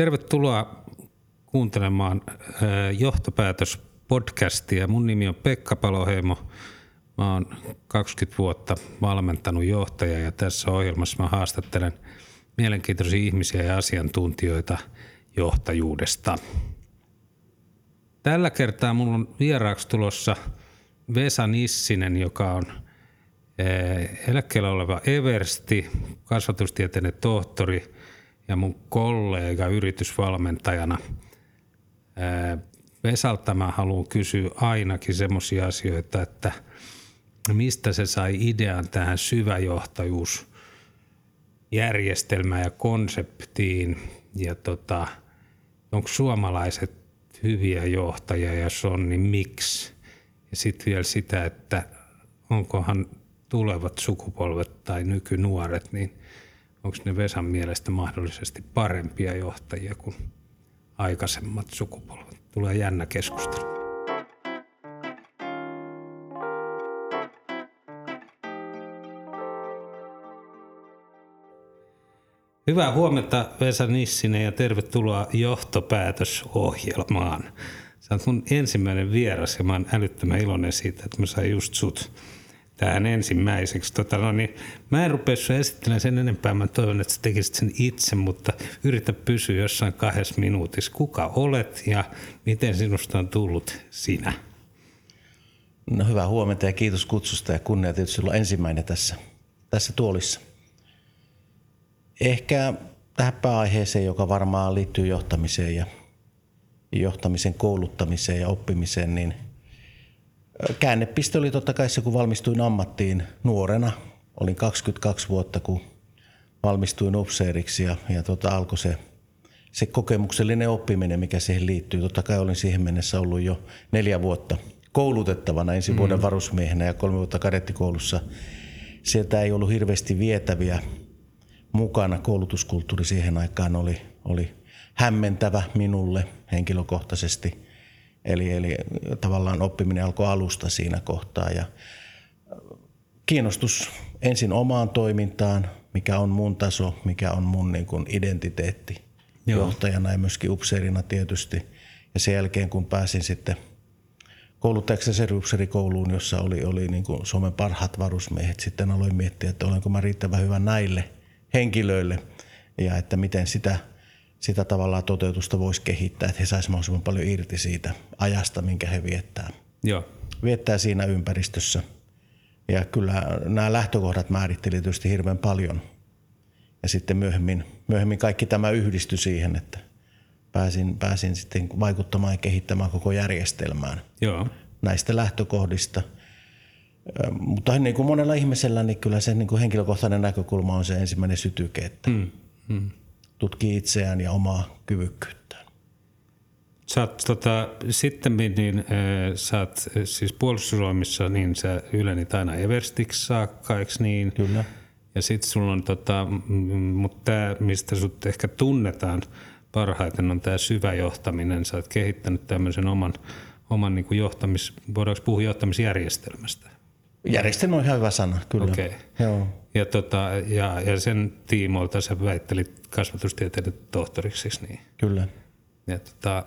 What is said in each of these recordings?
Tervetuloa kuuntelemaan johtopäätöspodcastia. Mun nimi on Pekka Paloheimo. Mä oon 20 vuotta valmentanut johtajia ja tässä ohjelmassa mä haastattelen mielenkiintoisia ihmisiä ja asiantuntijoita johtajuudesta. Tällä kertaa mulla on vieraaksi tulossa Vesa Nissinen, joka on eläkkeellä oleva Eversti, kasvatustieteiden tohtori ja mun kollega yritysvalmentajana. Vesalta mä haluan kysyä ainakin semmoisia asioita, että mistä se sai idean tähän syväjohtajuusjärjestelmään ja konseptiin ja tota, onko suomalaiset hyviä johtajia ja jos on, niin miksi? Ja sitten vielä sitä, että onkohan tulevat sukupolvet tai nykynuoret, niin onko ne Vesan mielestä mahdollisesti parempia johtajia kuin aikaisemmat sukupolvet? Tulee jännä keskustelu. Hyvää huomenta Vesa Nissinen ja tervetuloa johtopäätösohjelmaan. Sä oot mun ensimmäinen vieras ja mä oon älyttömän iloinen siitä, että mä sain just sut tähän ensimmäiseksi. Tota, no niin, mä en rupea esittelemään sen enempää. Mä toivon, että sä tekisit sen itse, mutta yritä pysyä jossain kahdessa minuutissa. Kuka olet ja miten sinusta on tullut sinä? No hyvää huomenta ja kiitos kutsusta ja kunnia tietysti olla ensimmäinen tässä, tässä tuolissa. Ehkä tähän pääaiheeseen, joka varmaan liittyy johtamiseen ja johtamisen kouluttamiseen ja oppimiseen, niin – Käännepiste oli totta kai se, kun valmistuin ammattiin nuorena. Olin 22 vuotta, kun valmistuin upseeriksi ja, ja tota, alkoi se, se kokemuksellinen oppiminen, mikä siihen liittyy. Totta kai olin siihen mennessä ollut jo neljä vuotta koulutettavana ensi vuoden mm. varusmiehenä ja kolme vuotta kadettikoulussa. Sieltä ei ollut hirveästi vietäviä mukana. Koulutuskulttuuri siihen aikaan oli, oli hämmentävä minulle henkilökohtaisesti – Eli, eli tavallaan oppiminen alkoi alusta siinä kohtaa ja kiinnostus ensin omaan toimintaan, mikä on mun taso, mikä on mun niin kuin identiteetti Joo. johtajana ja myöskin upseerina tietysti. Ja sen jälkeen kun pääsin sitten kouluttajaksi reserviupseerikouluun, jossa oli, oli niin kuin Suomen parhaat varusmiehet, sitten aloin miettiä, että olenko mä riittävän hyvä näille henkilöille ja että miten sitä – sitä tavallaan toteutusta voisi kehittää, että he saisivat mahdollisimman paljon irti siitä ajasta, minkä he viettää. Joo. Viettää siinä ympäristössä. Ja kyllä nämä lähtökohdat määritteli tietysti hirveän paljon. Ja sitten myöhemmin, myöhemmin kaikki tämä yhdistyi siihen, että pääsin, pääsin sitten vaikuttamaan ja kehittämään koko järjestelmään Joo. näistä lähtökohdista. Mutta niin kuin monella ihmisellä, niin kyllä se niin kuin henkilökohtainen näkökulma on se ensimmäinen sytyke, että hmm. Hmm tutkii itseään ja omaa kyvykkyyttään. Sä oot, tota, sitten niin, äh, sä oot siis puolustusvoimissa, niin sä ylennit aina Everstiksi saakka, eikö niin? Kyllä. Ja sitten sulla on, tota, mutta tämä, mistä sut ehkä tunnetaan parhaiten, on tämä syvä johtaminen. Sä oot kehittänyt tämmöisen oman, oman niin johtamis, voidaanko puhua johtamisjärjestelmästä? Järjestelmä on ihan hyvä sana, kyllä. Okay. Joo. Ja, tota, ja, ja sen tiimoilta sä väittelit kasvatustieteiden tohtoriksi, niin? Kyllä. Ja, tota,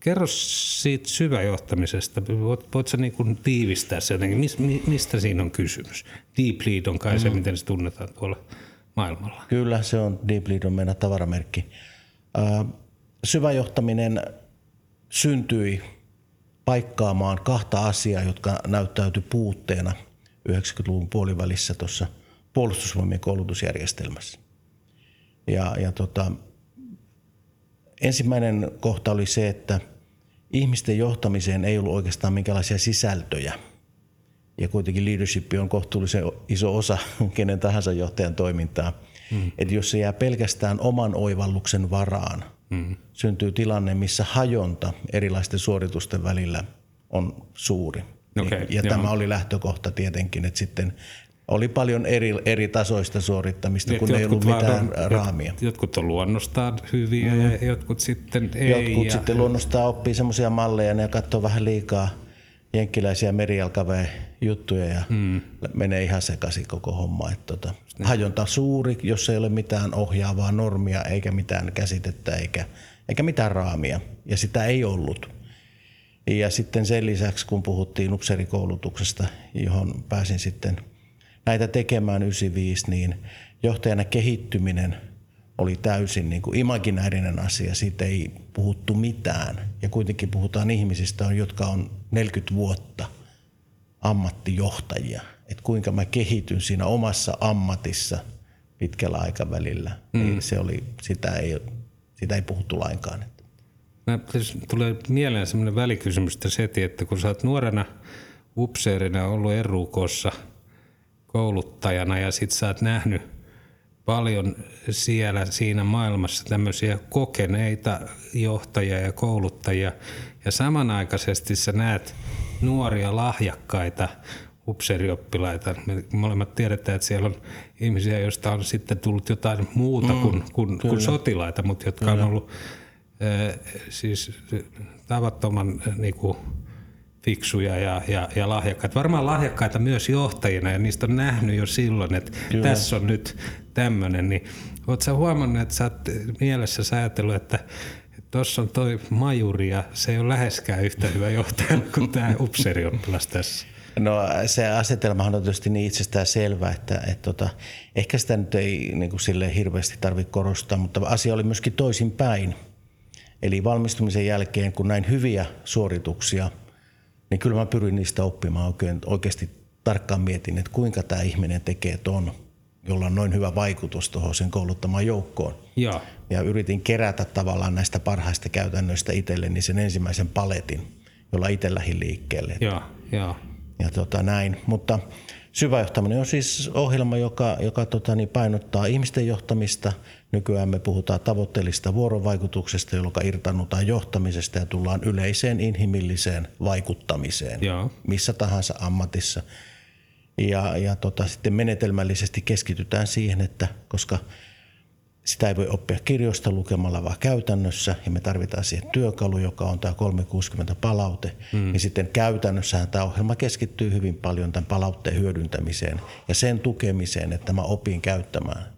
kerro siitä syväjohtamisesta. Voit, voit sä niin tiivistää se jotenkin? Mis, mistä siinä on kysymys? Deep Lead on kai mm. se, miten se tunnetaan tuolla maailmalla. Kyllä, se on Deep Lead on meidän tavaramerkki. Äh, syväjohtaminen syntyi paikkaamaan kahta asiaa, jotka näyttäytyi puutteena 90-luvun puolivälissä tuossa puolustusvoimien koulutusjärjestelmässä. Ja, ja tota, ensimmäinen kohta oli se, että ihmisten johtamiseen ei ollut oikeastaan minkälaisia sisältöjä. Ja kuitenkin leadership on kohtuullisen iso osa kenen tahansa johtajan toimintaa. Mm. Että jos se jää pelkästään oman oivalluksen varaan, mm. syntyy tilanne, missä hajonta erilaisten suoritusten välillä on suuri. Okay, ja joo. tämä oli lähtökohta tietenkin, että sitten oli paljon eri, eri tasoista suorittamista, niin, kun ei ollut mitään on, raamia. Jotkut on luonnostaan hyviä mm. ja jotkut sitten ei. Jotkut ja... sitten luonnostaan oppii semmoisia malleja ja katsoo vähän liikaa jenkkiläisiä merijalkaväen juttuja ja mm. menee ihan sekaisin koko homma. Että tota. Hajonta suuri, jos ei ole mitään ohjaavaa normia eikä mitään käsitettä eikä, eikä mitään raamia. Ja sitä ei ollut. Ja sitten sen lisäksi, kun puhuttiin upserikoulutuksesta, johon pääsin sitten näitä tekemään 95, niin johtajana kehittyminen oli täysin niin kuin imaginäärinen asia. Siitä ei puhuttu mitään. Ja kuitenkin puhutaan ihmisistä, jotka on 40 vuotta ammattijohtajia. Että kuinka mä kehityn siinä omassa ammatissa pitkällä aikavälillä. Mm. Niin se oli, sitä ei, sitä ei puhuttu lainkaan. Mä, tulee mieleen semmoinen välikysymys seti, että kun sä oot nuorena upseerina ollut erukossa kouluttajana ja sit sä oot nähnyt paljon siellä siinä maailmassa tämmöisiä kokeneita johtajia ja kouluttajia ja samanaikaisesti sä näet nuoria lahjakkaita upseerioppilaita. Me molemmat tiedetään, että siellä on ihmisiä, joista on sitten tullut jotain muuta mm, kuin, kuin, kuin sotilaita, mutta jotka kyllä. on ollut siis tavattoman niin kuin, fiksuja ja, ja, ja lahjakkaita. Varmaan lahjakkaita myös johtajina ja niistä on nähnyt jo silloin, että Kyllä. tässä on nyt tämmöinen. Niin, Oletko huomannut, että sä oot mielessä ajatellut, että tuossa on toi majuri ja se ei ole läheskään yhtä hyvä johtaja kuin tämä upseerioppilas tässä? No se asetelma on tietysti niin itsestään selvä, että, että tota, ehkä sitä nyt ei niin kuin sille hirveästi tarvitse korostaa, mutta asia oli myöskin toisin päin. Eli valmistumisen jälkeen, kun näin hyviä suorituksia, niin kyllä mä pyrin niistä oppimaan oikein, oikeasti tarkkaan mietin, että kuinka tämä ihminen tekee ton, jolla on noin hyvä vaikutus tuohon sen kouluttamaan joukkoon. Ja. ja yritin kerätä tavallaan näistä parhaista käytännöistä itselleni sen ensimmäisen paletin, jolla itse lähdin liikkeelle. Ja, ja. ja tota näin. Mutta Syväjohtaminen on siis ohjelma, joka, joka tota, niin painottaa ihmisten johtamista. Nykyään me puhutaan tavoitteellista vuorovaikutuksesta, jolloin irtannutaan johtamisesta ja tullaan yleiseen inhimilliseen vaikuttamiseen Joo. missä tahansa ammatissa. Ja, ja tota, sitten menetelmällisesti keskitytään siihen, että koska – sitä ei voi oppia kirjoista lukemalla, vaan käytännössä. Ja me tarvitaan siihen työkalu, joka on tämä 360 palaute. Mm. Ja sitten käytännössähän tämä ohjelma keskittyy hyvin paljon tämän palautteen hyödyntämiseen ja sen tukemiseen, että mä opin käyttämään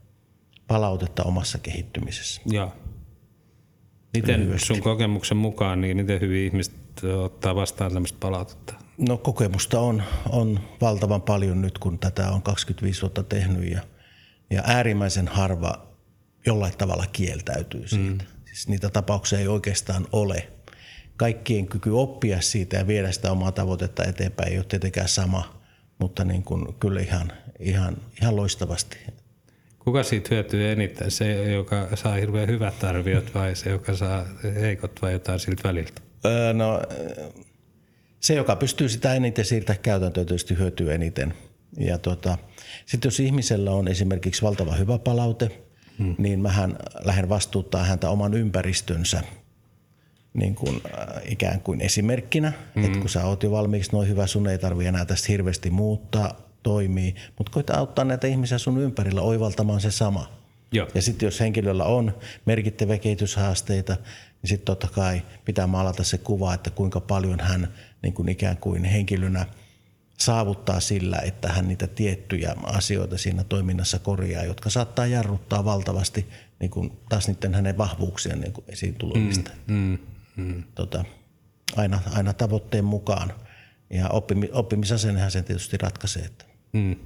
palautetta omassa kehittymisessä. Joo. Miten Lyhyesti. sun kokemuksen mukaan, niin miten hyvin ihmiset ottaa vastaan tämmöistä palautetta? No kokemusta on, on valtavan paljon nyt, kun tätä on 25 vuotta tehnyt ja, ja äärimmäisen harva jollain tavalla kieltäytyy siitä. Mm. Siis niitä tapauksia ei oikeastaan ole. Kaikkien kyky oppia siitä ja viedä sitä omaa tavoitetta eteenpäin ei ole tietenkään sama, mutta niin kuin kyllä ihan, ihan, ihan loistavasti. Kuka siitä hyötyy eniten? Se, joka saa hirveän hyvät arviot vai se, joka saa heikot vai jotain siltä väliltä? Öö, no, se, joka pystyy sitä eniten siirtämään käytäntöön, tietysti hyötyy eniten. Ja tota, sitten jos ihmisellä on esimerkiksi valtava hyvä palaute – hmm. niin mähän lähden vastuuttaa häntä oman ympäristönsä niin kuin, äh, ikään kuin esimerkkinä, hmm. että kun sä oot jo valmiiksi noin hyvä, sun ei tarvi enää tästä hirveästi muuttaa, toimii, mutta koita auttaa näitä ihmisiä sun ympärillä oivaltamaan se sama. Joo. Ja sitten jos henkilöllä on merkittäviä kehityshaasteita, niin sitten totta kai pitää maalata se kuva, että kuinka paljon hän niin kuin ikään kuin henkilönä – saavuttaa sillä, että hän niitä tiettyjä asioita siinä toiminnassa korjaa, jotka saattaa jarruttaa valtavasti niin kuin taas niiden hänen vahvuuksien niin kuin esiin tulemista. Mm, mm, mm. Tota, aina, aina tavoitteen mukaan. Ja oppimi, oppimisasennehan sen tietysti ratkaisee, että mm.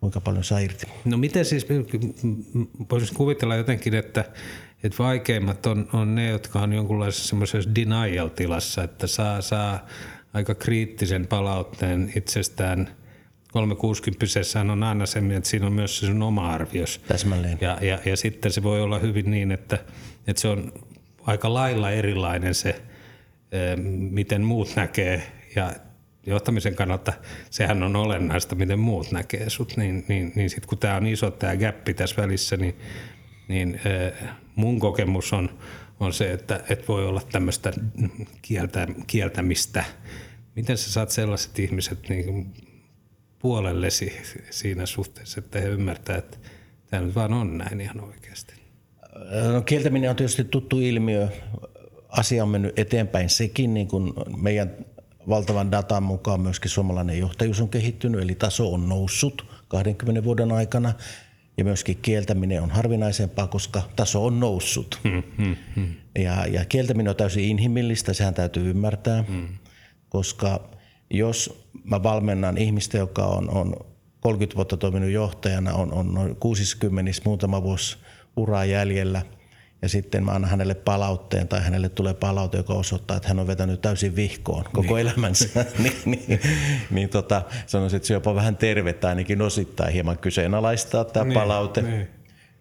kuinka paljon saa irti. No miten siis, voisin kuvitella jotenkin, että, että vaikeimmat on, on ne, jotka on jonkunlaisessa semmoisessa denial-tilassa, että saa, saa aika kriittisen palautteen itsestään. 360 on aina se, että siinä on myös se sun oma arvios. Täsmälleen. Ja, ja, ja sitten se voi olla hyvin niin, että, että se on aika lailla erilainen se, miten muut näkee. Ja johtamisen kannalta sehän on olennaista, miten muut näkee sut. Niin, niin, niin sitten kun tämä on iso tämä gappi tässä välissä, niin, niin mun kokemus on, on se, että, että voi olla tämmöistä kieltä, kieltämistä. Miten sä saat sellaiset ihmiset niin puolellesi siinä suhteessa, että he ymmärtää, että tämä nyt vaan on näin ihan oikeasti? No, kieltäminen on tietysti tuttu ilmiö. Asia on mennyt eteenpäin sekin, niin kuin meidän valtavan datan mukaan myöskin suomalainen johtajuus on kehittynyt, eli taso on noussut 20 vuoden aikana. Ja myöskin kieltäminen on harvinaisempaa, koska taso on noussut. Hmm, hmm, hmm. Ja, ja kieltäminen on täysin inhimillistä, sehän täytyy ymmärtää, hmm. koska jos mä valmennan ihmistä, joka on, on 30 vuotta toiminut johtajana, on, on noin 60 muutama vuosi uraa jäljellä – ja sitten mä annan hänelle palautteen tai hänelle tulee palaute, joka osoittaa, että hän on vetänyt täysin vihkoon koko niin. elämänsä, niin, niin, niin tota, sanoisin, että se jopa vähän tervettä ainakin osittain hieman kyseenalaistaa tämä niin, palaute. Niin.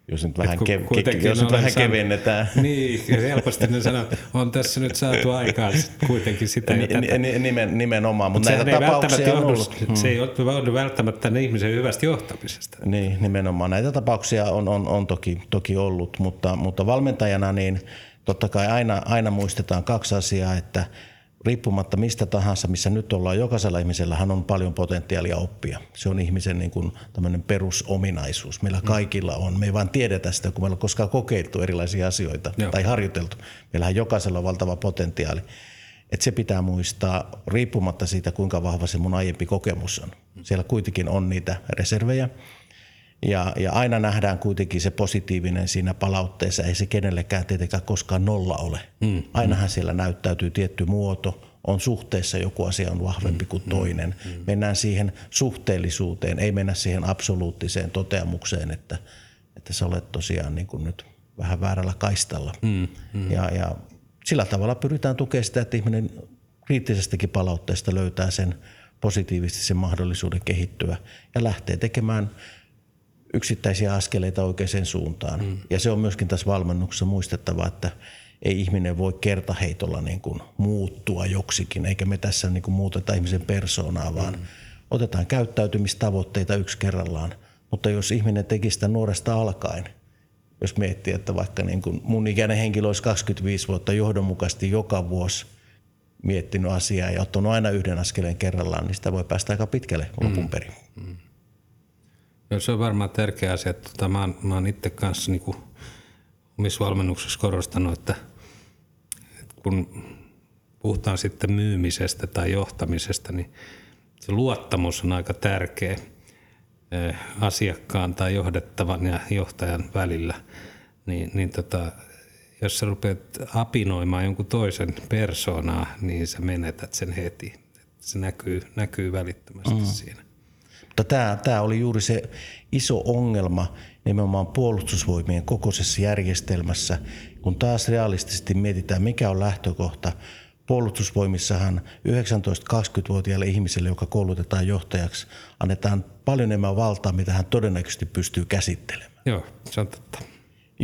Jos nyt vähän, ke, ke, jos nyt vähän san... kevennetään. Niin, helposti ne sanoo, on tässä nyt saatu aikaan kuitenkin sitä ja tätä. Nimen, nimenomaan, mutta Mut näitä tapauksia on ollut. Hmm. Se ei ole välttämättä ihmisen hyvästä johtamisesta. Niin, nimenomaan. Näitä tapauksia on, on, on toki, toki ollut, mutta, mutta valmentajana niin totta kai aina, aina muistetaan kaksi asiaa, että – riippumatta mistä tahansa, missä nyt ollaan, jokaisella ihmisellähän on paljon potentiaalia oppia. Se on ihmisen niin kuin perusominaisuus. Meillä mm. kaikilla on. Me ei vaan tiedetä sitä, kun meillä on koskaan kokeiltu erilaisia asioita Joo. tai harjoiteltu. Meillähän jokaisella on valtava potentiaali. Et se pitää muistaa riippumatta siitä, kuinka vahva se mun aiempi kokemus on. Siellä kuitenkin on niitä reservejä. Ja, ja aina nähdään kuitenkin se positiivinen siinä palautteessa. Ei se kenellekään tietenkään koskaan nolla ole. Mm. Ainahan siellä näyttäytyy tietty muoto, on suhteessa joku asia on vahvempi kuin mm. toinen. Mm. Mennään siihen suhteellisuuteen, ei mennä siihen absoluuttiseen toteamukseen, että, että sä olet tosiaan niin kuin nyt vähän väärällä kaistalla. Mm. Mm. Ja, ja sillä tavalla pyritään tukemaan sitä, että ihminen kriittisestäkin palautteesta löytää sen positiivisesti sen mahdollisuuden kehittyä ja lähtee tekemään – yksittäisiä askeleita oikeaan suuntaan. Mm. Ja se on myöskin tässä valmennuksessa muistettava, että ei ihminen voi kertaheitolla niin kuin muuttua joksikin, eikä me tässä niin kuin muuteta ihmisen persoonaa, vaan mm. otetaan käyttäytymistavoitteita yksi kerrallaan. Mutta jos ihminen teki sitä nuoresta alkaen, jos miettii, että vaikka niin kuin mun ikäinen henkilö olisi 25 vuotta johdonmukaisesti joka vuosi miettinyt asiaa ja ottanut aina yhden askeleen kerrallaan, niin sitä voi päästä aika pitkälle lopun perin. Mm. Mm. Joo, se on varmaan tärkeä asia. Että tota, mä, oon, mä oon itse kanssa niin kuin omissa valmennuksissa korostanut, että, että kun puhutaan sitten myymisestä tai johtamisesta, niin se luottamus on aika tärkeä eh, asiakkaan tai johdettavan ja johtajan välillä. Niin, niin tota, jos sä rupeat apinoimaan jonkun toisen persoonaa, niin sä menetät sen heti. Se näkyy, näkyy välittömästi mm. siinä. Mutta tämä, tämä oli juuri se iso ongelma nimenomaan puolustusvoimien kokoisessa järjestelmässä, kun taas realistisesti mietitään, mikä on lähtökohta. Puolustusvoimissahan 19-20-vuotiaalle ihmiselle, joka koulutetaan johtajaksi, annetaan paljon enemmän valtaa, mitä hän todennäköisesti pystyy käsittelemään. Joo, se on totta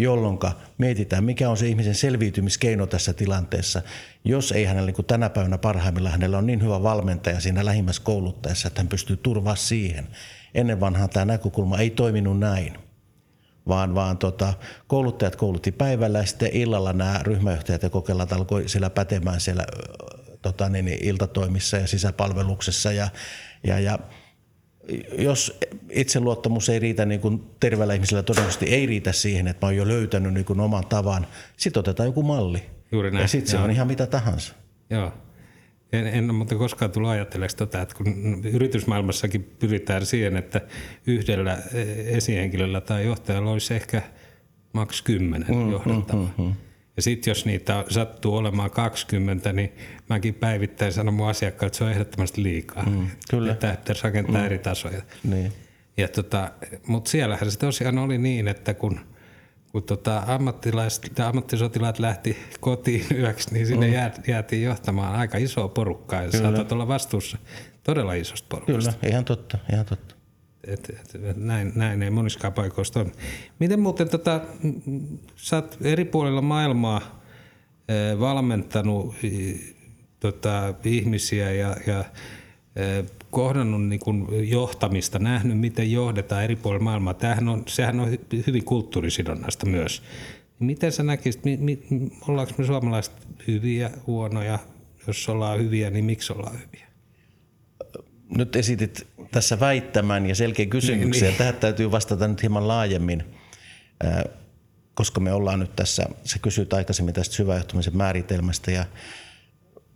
jolloin mietitään, mikä on se ihmisen selviytymiskeino tässä tilanteessa. Jos ei hänellä niin tänä päivänä parhaimmillaan, hänellä on niin hyvä valmentaja siinä lähimmässä kouluttajassa, että hän pystyy turvaa siihen. Ennen vanhaa tämä näkökulma ei toiminut näin, vaan, vaan tota, kouluttajat koulutti päivällä ja sitten illalla nämä ryhmäjohtajat ja kokeilat alkoi siellä pätemään siellä tota, niin, iltatoimissa ja sisäpalveluksessa ja, ja, ja jos itseluottamus ei riitä niin kuin terveellä ihmisellä todennäköisesti ei riitä siihen, että mä oon jo löytänyt niin kuin oman tavan, sitten otetaan joku malli. Juuri näin. Ja sitten se on ihan mitä tahansa. Joo. En, en ole koskaan tullut ajatelleeksi tota, että kun yritysmaailmassakin pyritään siihen, että yhdellä esihenkilöllä tai johtajalla olisi ehkä maks 10 mm, johdettava. Mm, mm, mm. Ja sitten jos niitä sattuu olemaan 20, niin mäkin päivittäin sanon mun asiakkaat, että se on ehdottomasti liikaa. Mm, kyllä. Että pitäisi rakentaa mm. eri tasoja. Niin. Ja tota, Mutta siellähän se tosiaan oli niin, että kun, kun tota ammattilaiset, ammattisotilaat lähti kotiin yöksi, niin sinne mm. jäätiin johtamaan aika isoa porukkaa. Ja saatat olla vastuussa todella isosta porukasta. Kyllä, ihan totta, ihan totta. Et, et, näin, näin ei moniskaan paikoista on. Miten muuten, tota, sä oot eri puolilla maailmaa valmentanut tota, ihmisiä ja, ja kohdannut niin kuin johtamista, nähnyt miten johdetaan eri puolilla maailmaa. Tämähän on, sehän on hyvin kulttuurisidonnaista myös. Miten sä näkisit, mi, mi, ollaanko me suomalaiset hyviä, huonoja? Jos ollaan hyviä, niin miksi ollaan hyviä? Nyt esitit tässä väittämän ja selkeän kysymyksen. Niin, niin. Tähän täytyy vastata nyt hieman laajemmin, koska me ollaan nyt tässä, se kysyt aikaisemmin tästä syväjohtamisen määritelmästä ja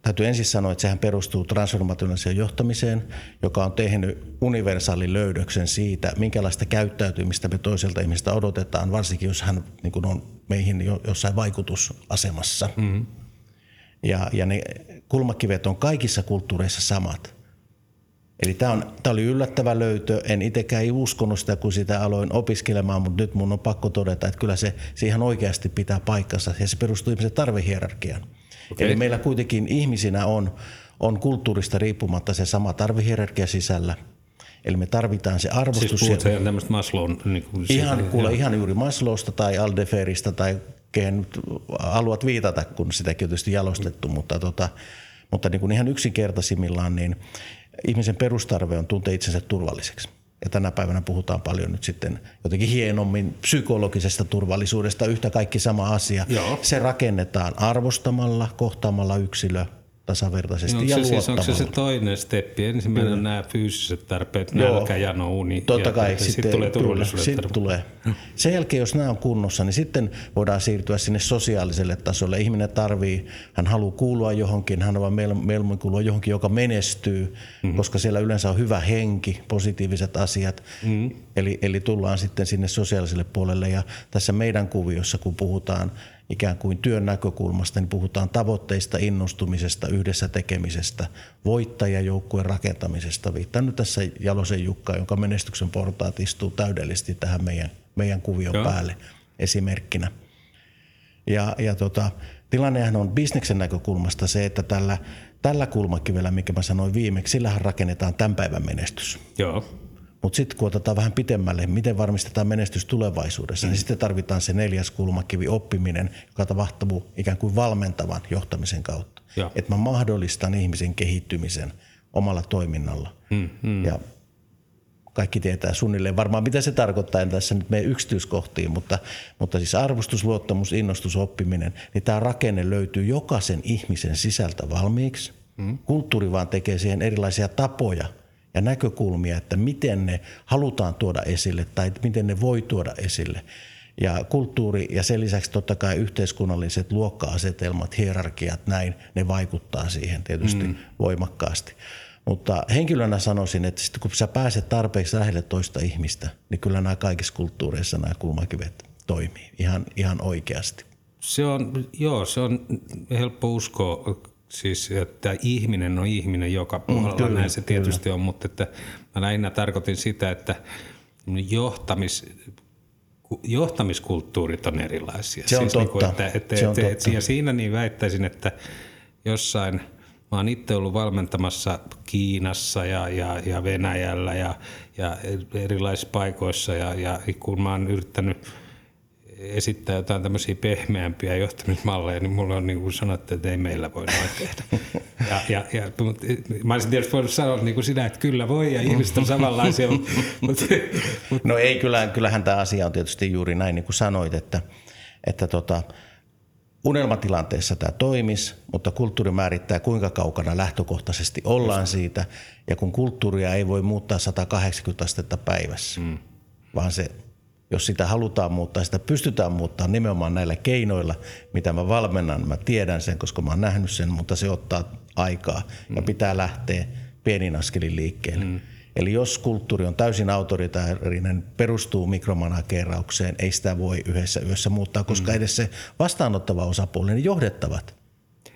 täytyy ensin sanoa, että sehän perustuu transformationaaliseen johtamiseen, joka on tehnyt universaalin löydöksen siitä, minkälaista käyttäytymistä me toiselta ihmistä odotetaan, varsinkin jos hän niin on meihin jossain vaikutusasemassa. Mm-hmm. Ja, ja ne kulmakivet on kaikissa kulttuureissa samat. Eli tämä, on, tämä oli yllättävä löytö. En itsekään uskonut sitä, kun sitä aloin opiskelemaan, mutta nyt mun on pakko todeta, että kyllä se, se ihan oikeasti pitää paikkansa ja se perustuu ihmisen tarvehierarkiaan. Okay. Eli meillä kuitenkin ihmisinä on, on kulttuurista riippumatta se sama tarvehierarkia sisällä. Eli me tarvitaan se arvostus. Siis puhut tämmöistä Maslown... Niin kuin ihan, siitä, kuule, ihan juuri Maslowsta tai Aldeferista tai kehen haluat viitata, kun sitäkin on tietysti jalostettu, mutta, tota, mutta niin kuin ihan yksinkertaisimmillaan, niin ihmisen perustarve on tuntea itsensä turvalliseksi. Ja tänä päivänä puhutaan paljon nyt sitten jotenkin hienommin psykologisesta turvallisuudesta, yhtä kaikki sama asia. Joo. Se rakennetaan arvostamalla, kohtaamalla yksilö, tasavertaisesti onko ja se, siis, onko se se toinen steppi? Ensimmäinen mm. on nämä fyysiset tarpeet, Joo. nälkä, jano, uni. Totta ja kai. Sitten, sitten tulee turvallisuuden sitten tulee. Sen jälkeen, jos nämä on kunnossa, niin sitten voidaan siirtyä sinne sosiaaliselle tasolle. Ihminen tarvii, hän haluaa kuulua johonkin, hän on mieluummin kuulua johonkin, joka menestyy, mm. koska siellä yleensä on hyvä henki, positiiviset asiat. Mm. Eli, eli tullaan sitten sinne sosiaaliselle puolelle ja tässä meidän kuviossa, kun puhutaan ikään kuin työn näkökulmasta, niin puhutaan tavoitteista, innostumisesta, yhdessä tekemisestä, voittajajoukkueen rakentamisesta. Viittaan nyt tässä Jalosen Jukka, jonka menestyksen portaat istuu täydellisesti tähän meidän, meidän kuvion Joo. päälle esimerkkinä. Ja, ja tota, tilannehan on bisneksen näkökulmasta se, että tällä, tällä kulmakivellä, mikä mä sanoin viimeksi, sillähän rakennetaan tämän päivän menestys. Joo. Mutta sitten kun otetaan vähän pitemmälle, miten varmistetaan menestys tulevaisuudessa, niin mm. niin sitten tarvitaan se neljäs kulmakivi, oppiminen, joka tapahtuu ikään kuin valmentavan johtamisen kautta. Että mä mahdollistan ihmisen kehittymisen omalla toiminnalla. Mm, mm. Ja kaikki tietää suunnilleen varmaan, mitä se tarkoittaa, en tässä nyt mene yksityiskohtiin, mutta, mutta siis arvostus, luottamus, innostus, oppiminen, niin tämä rakenne löytyy jokaisen ihmisen sisältä valmiiksi. Mm. Kulttuuri vaan tekee siihen erilaisia tapoja – ja näkökulmia, että miten ne halutaan tuoda esille tai miten ne voi tuoda esille. Ja kulttuuri ja sen lisäksi totta kai yhteiskunnalliset luokka-asetelmat, hierarkiat, näin, ne vaikuttaa siihen tietysti mm. voimakkaasti. Mutta henkilönä sanoisin, että sitten kun sä pääset tarpeeksi lähelle toista ihmistä, niin kyllä nämä kaikissa kulttuureissa nämä kulmakivet toimii ihan, ihan oikeasti. Se on, joo, se on helppo uskoa Siis, että ihminen on ihminen joka mm, puolella, mm, kyllä, näin se tietysti kyllä. on, mutta että mä lähinnä tarkoitin sitä, että johtamis, johtamiskulttuurit on erilaisia. Se on siis totta. Niin kuin, että, että, se on että, totta. Ja siinä niin väittäisin, että jossain, mä oon itse ollut valmentamassa Kiinassa ja, ja, ja Venäjällä ja, ja erilaisissa paikoissa ja, ja kun mä oon yrittänyt – esittää jotain tämmöisiä pehmeämpiä johtamismalleja, niin mulla on niin kuin sanottu, että ei meillä voi noin tehdä. Ja, ja, ja, mutta, mä olisin tietysti voinut sanoa niin kuin sinä, että kyllä voi ja ihmiset on samanlaisia. mutta, mutta, no ei, kyllä, kyllähän tämä asia on tietysti juuri näin niin kuin sanoit, että, että tota, unelmatilanteessa tämä toimisi, mutta kulttuuri määrittää kuinka kaukana lähtökohtaisesti ollaan siitä. Ja kun kulttuuria ei voi muuttaa 180 astetta päivässä, mm. vaan se jos sitä halutaan muuttaa, sitä pystytään muuttaa nimenomaan näillä keinoilla, mitä mä valmennan. Mä tiedän sen, koska mä oon nähnyt sen, mutta se ottaa aikaa ja mm. pitää lähteä pienin askelin liikkeelle. Mm. Eli jos kulttuuri on täysin autoritaarinen, perustuu mikromanakeraukseen, ei sitä voi yhdessä yössä muuttaa, koska mm. edes se vastaanottava osapuoli, niin johdettavat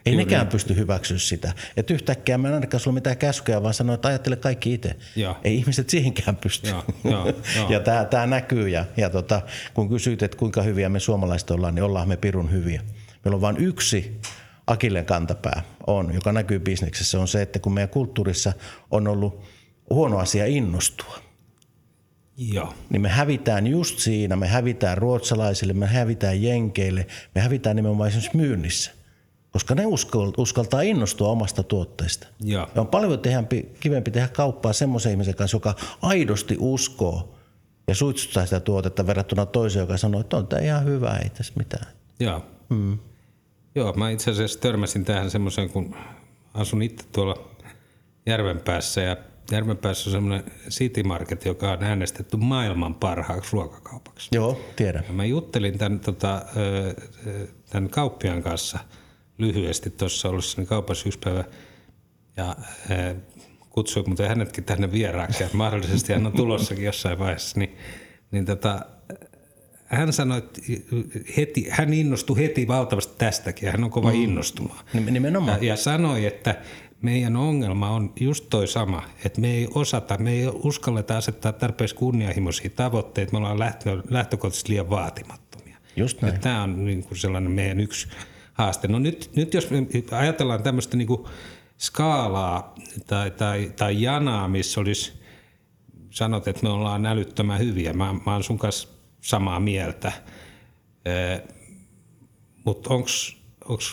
ei Juuri. nekään pysty hyväksyä sitä. Että yhtäkkiä mä en ainakaan sulla mitään käskyjä, vaan sanoin, että ajattele kaikki itse. Ei ihmiset siihenkään pysty. Ja, ja, ja. ja tämä, tämä näkyy. Ja, ja tota, kun kysyt, että kuinka hyviä me suomalaiset ollaan, niin ollaan me pirun hyviä. Meillä on vain yksi akilleen kantapää, on, joka näkyy bisneksessä, on se, että kun meidän kulttuurissa on ollut huono asia innostua, Joo. Niin me hävitään just siinä, me hävitään ruotsalaisille, me hävitään jenkeille, me hävitään nimenomaan esimerkiksi myynnissä koska ne uskaltaa innostua omasta tuotteesta. Ja, ja on paljon tehämpi, kivempi tehdä kauppaa semmoisen ihmisen kanssa, joka aidosti uskoo ja suitsuttaa sitä tuotetta verrattuna toiseen, joka sanoo, että on tämä ihan hyvä, ei tässä mitään. Joo. Mm. Joo, mä itse asiassa törmäsin tähän semmoiseen, kun asun itse tuolla Järvenpäässä ja Järvenpäässä on semmoinen City Market, joka on äänestetty maailman parhaaksi ruokakaupaksi. Joo, tiedän. Ja mä juttelin tämän, tota, tämän kauppian kanssa – lyhyesti tuossa ollessani kaupassa yksi päivä ja äh, kutsui muuten hänetkin tänne vieraaksi ja mahdollisesti hän on tulossakin jossain vaiheessa, niin, niin tota, hän sanoi, että heti, hän innostui heti valtavasti tästäkin ja hän on kova mm. innostumaan. Nimenomaan. Ja, ja sanoi, että meidän ongelma on just toi sama, että me ei osata, me ei uskalleta asettaa tarpeeksi kunnianhimoisia tavoitteita, me ollaan lähtö, lähtökohtaisesti liian vaatimattomia. Just näin. Ja tämä on niin kuin sellainen meidän yksi haaste. No nyt, nyt jos me ajatellaan tämmöistä niin kuin skaalaa tai, tai, tai janaa, missä olisi, sanot, että me ollaan älyttömän hyviä, mä, mä oon sun kanssa samaa mieltä, mutta onko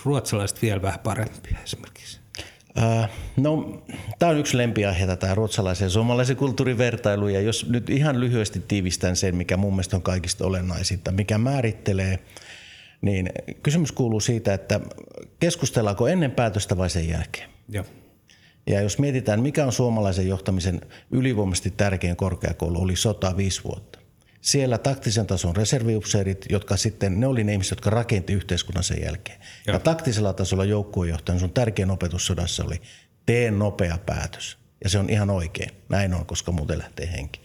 ruotsalaiset vielä vähän parempia esimerkiksi? Äh, no, tämä on yksi lempiaiheita, tämä ruotsalaisen ja suomalaisen kulttuurin vertailu. Ja jos nyt ihan lyhyesti tiivistän sen, mikä mun mielestä on kaikista olennaisinta, mikä määrittelee, niin kysymys kuuluu siitä, että keskustellaanko ennen päätöstä vai sen jälkeen. Joo. Ja jos mietitään, mikä on suomalaisen johtamisen ylivoimaisesti tärkein korkeakoulu, oli sota viisi vuotta. Siellä taktisen tason reserviupseerit, jotka sitten, ne oli ne ihmiset, jotka rakenti yhteiskunnan sen jälkeen. Ja, ja taktisella tasolla joukkuejohtajan sun tärkein opetus sodassa oli, tee nopea päätös. Ja se on ihan oikein. Näin on, koska muuten lähtee henki.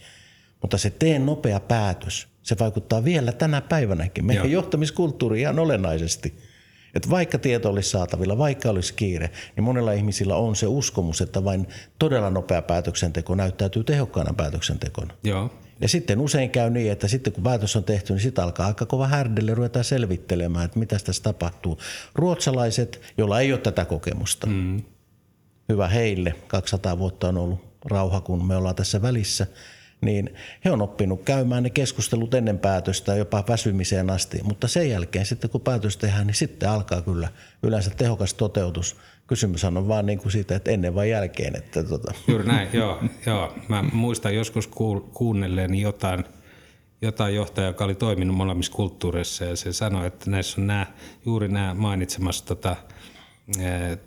Mutta se tee nopea päätös, se vaikuttaa vielä tänä päivänäkin meidän Joo. johtamiskulttuuriin ihan olennaisesti. Että vaikka tieto olisi saatavilla, vaikka olisi kiire, niin monilla ihmisillä on se uskomus, että vain todella nopea päätöksenteko näyttäytyy tehokkaana päätöksentekona. Joo. Ja sitten usein käy niin, että sitten kun päätös on tehty, niin sitten alkaa aika kova härdelle ruvetaan selvittelemään, että mitä tässä tapahtuu. Ruotsalaiset, joilla ei ole tätä kokemusta, mm. hyvä heille, 200 vuotta on ollut rauha, kun me ollaan tässä välissä, niin he on oppinut käymään ne keskustelut ennen päätöstä jopa väsymiseen asti, mutta sen jälkeen sitten kun päätös tehdään, niin sitten alkaa kyllä yleensä tehokas toteutus – Kysymys on vaan niin kuin siitä, että ennen vai jälkeen. Että tota. Juuri näin, joo, joo. Mä muistan joskus kuunnelleeni jotain, jotain johtajaa, joka oli toiminut molemmissa kulttuureissa ja se sanoi, että näissä on nämä, juuri nämä mainitsemassa tota,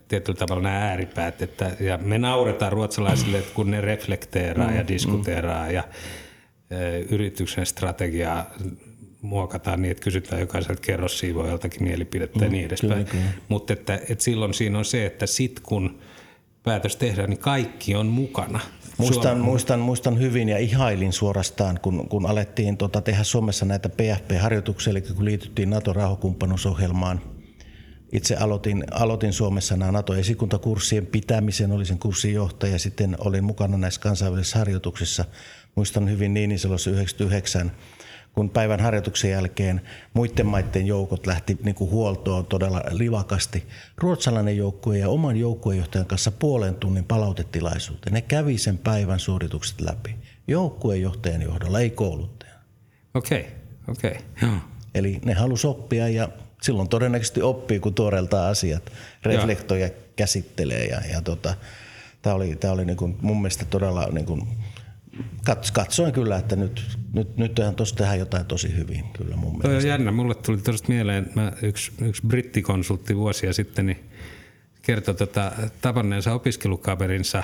tietyllä tavalla nämä ääripäät. Että, ja me nauretaan ruotsalaisille, että kun ne reflekteeraa ja mm, diskuteeraa ja yrityksen strategiaa muokataan niin, että kysytään jokaiselta kerrossiivoajaltakin mielipidettä mm, ja niin edespäin. Mutta että, että silloin siinä on se, että sit kun päätös tehdään, niin kaikki on mukana. Muistan, muistan, muistan hyvin ja ihailin suorastaan, kun, kun alettiin tota, tehdä Suomessa näitä PFP-harjoituksia, eli kun liityttiin NATO-rauhakumppanuusohjelmaan. Itse aloitin, aloitin Suomessa nämä NATO-esikuntakurssien pitämisen, olin sen kurssin johtaja, sitten olin mukana näissä kansainvälisissä harjoituksissa. Muistan hyvin Niiniselossa 99 kun päivän harjoituksen jälkeen muiden maiden joukot lähti niin kuin huoltoon todella livakasti. Ruotsalainen joukkue ja oman joukkuejohtajan kanssa puolen tunnin palautetilaisuuteen. Ne kävi sen päivän suoritukset läpi. Joukkuejohtajan johdolla, ei kouluttaja. Okei, okay, okei. Okay. Eli ne halusi oppia ja silloin todennäköisesti oppii, kun tuoreeltaan asiat reflektoja käsittelee. Ja, ja tota, tämä oli, tää oli niin kuin mun mielestä todella niin kuin katsoin kyllä, että nyt, nyt, nyt tuossa tehdään jotain tosi hyvin kyllä mun mielestä. Toi on jännä. Mulle tuli tuosta mieleen, että mä yksi, yksi brittikonsultti vuosia sitten niin kertoi tota, tavanneensa opiskelukaverinsa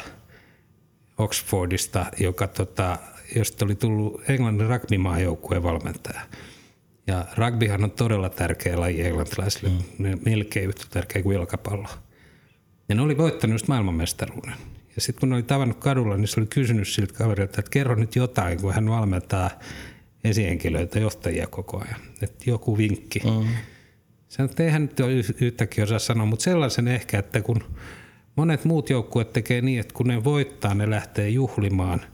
Oxfordista, joka tota, josta oli tullut Englannin rugbymaajoukkueen valmentaja. Ja rugbyhan on todella tärkeä laji englantilaisille, mm. melkein yhtä tärkeä kuin jalkapallo. Ja ne oli voittanut just maailmanmestaruuden. Ja sitten kun ne oli tavannut kadulla, niin se oli kysynyt siltä kaverilta, että kerro nyt jotain, kun hän valmentaa esihenkilöitä, johtajia koko ajan. Että joku vinkki. Mm. Sanoin, että eihän nyt yhtäkkiä osaa sanoa, mutta sellaisen ehkä, että kun monet muut joukkueet tekee niin, että kun ne voittaa, ne lähtee juhlimaan –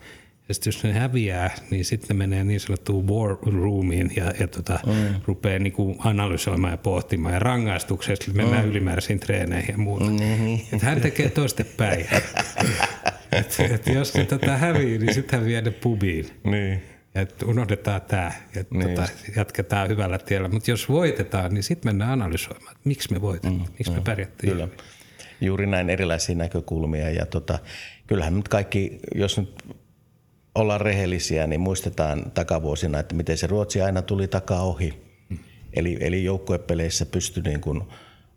ja sitten jos ne häviää, niin sitten ne menee niin sanottuun war roomiin ja, ja tota, mm. rupeaa niinku analysoimaan ja pohtimaan. Ja rangaistuksesta mennään mm. ylimääräisiin treeneihin ja muuta. Mm-hmm. Että hän tekee toistepäin. et, et jos se tota hävii, niin sitten hän vie ne pubiin. Niin. Et unohdetaan tämä ja niin tota, jatketaan hyvällä tiellä. Mutta jos voitetaan, niin sitten mennään analysoimaan, että miksi me voitettiin, mm, miksi mm, me pärjättiin. Kyllä. Juuri näin erilaisia näkökulmia. Ja tota, kyllähän nyt kaikki, jos nyt ollaan rehellisiä, niin muistetaan takavuosina, että miten se Ruotsi aina tuli takaa ohi. Mm. Eli, eli joukkuepeleissä pystyi niin kuin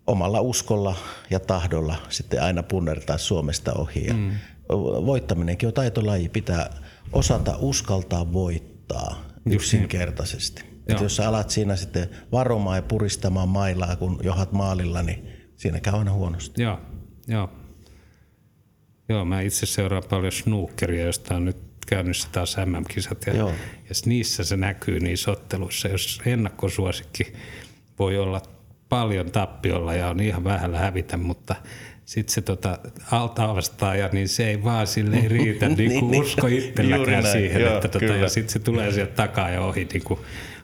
omalla uskolla ja tahdolla sitten aina punnertaa Suomesta ohi. Ja mm. Voittaminenkin on taitolaji. Pitää osata uskaltaa voittaa yksinkertaisesti. Että jos sä alat siinä sitten varomaan ja puristamaan mailaa, kun johat maalilla, niin siinä käy aina huonosti. Joo, joo. Joo, mä itse seuraan paljon snookeria, josta on nyt käynnissä taas MM-kisat. Ja, Joo. ja niissä se näkyy niissä otteluissa, jos ennakkosuosikki voi olla paljon tappiolla ja on ihan vähällä hävitä, mutta sitten se tota, alta vastaaja, niin se ei vaan sille riitä niin Niin, kuin niin. usko itselläkään siihen, joo, että tota, kyllä. ja sitten se tulee sieltä takaa ja ohi niin kuin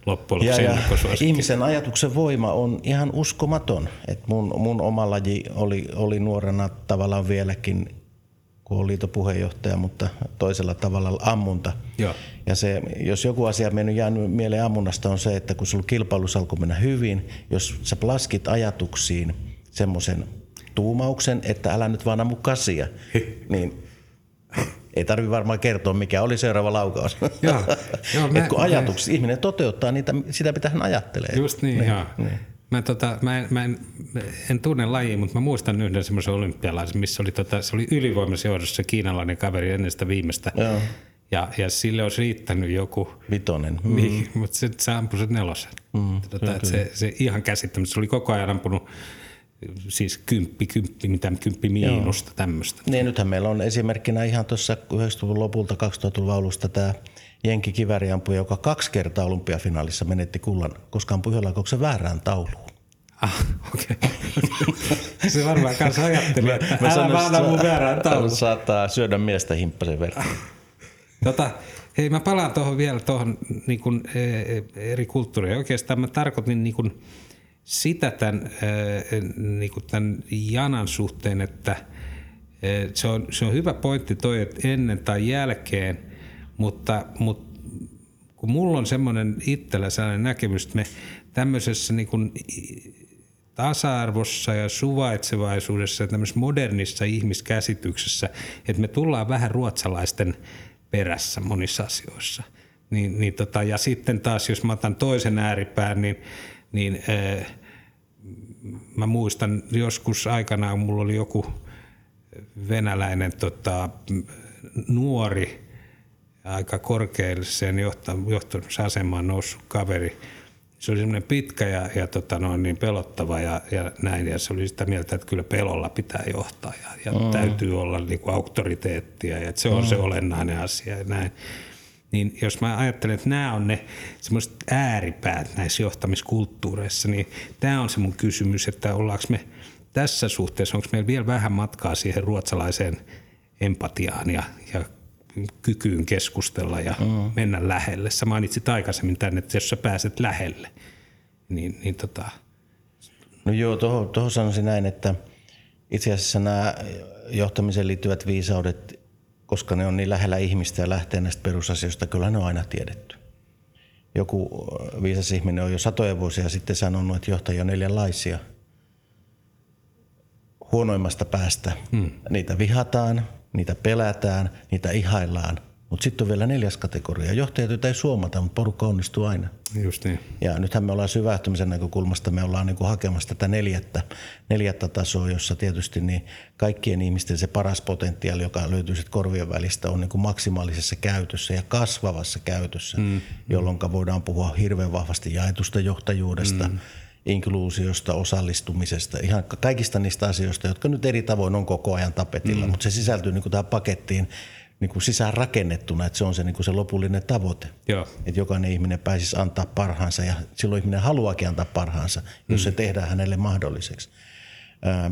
loppujen Ja, lopuksi ja ennakkosuosikki. ihmisen ajatuksen voima on ihan uskomaton. Et mun, mun oma laji oli, oli nuorena tavallaan vieläkin, kun olen liiton puheenjohtaja, mutta toisella tavalla ammunta. Joo. Ja se, jos joku asia on mennyt jäänyt mieleen ammunnasta on se, että kun sulla kilpailussa alkoi mennä hyvin, jos sä laskit ajatuksiin semmoisen tuumauksen, että älä nyt vaan ammu kasia, niin ei tarvi varmaan kertoa, mikä oli seuraava laukaus. Joo, joo, mä- Et kun mä- ajatukset, ihminen toteuttaa niitä, sitä mitä hän ajattelee. Just niin, niin joo. Niin. Mä, tota, mä, en, mä en, en tunne lajia, mutta mä muistan yhden semmoisen olympialaisen, missä oli, tota, se oli se kiinalainen kaveri ennen sitä viimeistä. Joo. Ja, ja sille olisi riittänyt joku, Vitonen. mm. niin, mutta se, se ampui sen nelosen. Mm, tota, se, se, se, ihan käsittämättä. Se oli koko ajan ampunut siis kymppi, kymppi, mitä kymppi miinusta tämmöistä. Niin, nythän meillä on esimerkkinä ihan tuossa 90-luvun lopulta 2000-luvun alusta tämä Jenki Kiväriampuja, joka kaksi kertaa olympiafinaalissa menetti kullan, koska ampui yhdellä kokouksen väärään tauluun. Ah, okei. Okay. se varmaan kanssa ajatteli, että älä vaan että ammu sa- väärään tauluun. Saattaa syödä miestä himppasen verran. Tota, hei, mä palaan tuohon vielä tuohon niin kuin, eri kulttuureihin. Oikeastaan mä tarkoitin niin kuin, sitä tämän, eh, niin kuin tämän Janan suhteen, että se on, se on hyvä pointti toi, että ennen tai jälkeen, mutta, mutta kun mulla on semmoinen itsellä sellainen näkemys, että me tämmöisessä niin kuin tasa-arvossa ja suvaitsevaisuudessa ja tämmöisessä modernissa ihmiskäsityksessä, että me tullaan vähän ruotsalaisten perässä monissa asioissa. Niin, niin tota, ja sitten taas, jos mä otan toisen ääripään, niin, niin äh, mä muistan joskus aikanaan, mulla oli joku venäläinen tota, nuori, aika korkeelliseen johtamisasemaan noussut kaveri. Se oli semmoinen pitkä ja, ja tota noin, niin pelottava ja, ja näin. Ja se oli sitä mieltä, että kyllä pelolla pitää johtaa ja, ja mm. täytyy olla niin kuin auktoriteettia ja että se on mm. se olennainen asia ja näin. Niin jos mä ajattelen, että nämä on ne semmoiset ääripäät näissä johtamiskulttuureissa, niin tämä on se mun kysymys, että ollaanko me tässä suhteessa, onko meillä vielä vähän matkaa siihen ruotsalaiseen empatiaan ja, ja kykyyn keskustella ja mm. mennä lähelle. Sä mainitsit aikaisemmin tänne, että jos sä pääset lähelle, niin, niin tota, No joo, tuohon, tuohon sanoisin näin, että itse asiassa nämä johtamiseen liittyvät viisaudet, koska ne on niin lähellä ihmistä ja lähtee näistä perusasioista, kyllä ne on aina tiedetty. Joku viisas ihminen on jo satoja vuosia sitten sanonut, että johtajia on neljänlaisia. Huonoimmasta päästä. Hmm. Niitä vihataan, niitä pelätään, niitä ihaillaan. Mutta sitten on vielä neljäs kategoria. Johtajat, joita ei suomata, mutta porukka onnistuu aina. just niin. Ja nythän me ollaan syvähtymisen näkökulmasta, me ollaan niin kuin hakemassa tätä neljättä, neljättä tasoa, jossa tietysti niin kaikkien ihmisten se paras potentiaali, joka löytyy sitten korvien välistä, on niin kuin maksimaalisessa käytössä ja kasvavassa käytössä, mm, jolloin voidaan puhua hirveän vahvasti jaetusta johtajuudesta, mm. Inkluusiosta, osallistumisesta, ihan kaikista niistä asioista, jotka nyt eri tavoin on koko ajan tapetilla, mm. mutta se sisältyy niin kuin tähän pakettiin niin kuin sisään rakennettuna, että se on se, niin kuin se lopullinen tavoite. Joo. Että jokainen ihminen pääsisi antaa parhaansa ja silloin ihminen haluakin antaa parhaansa, jos se tehdään hänelle mahdolliseksi. Ää,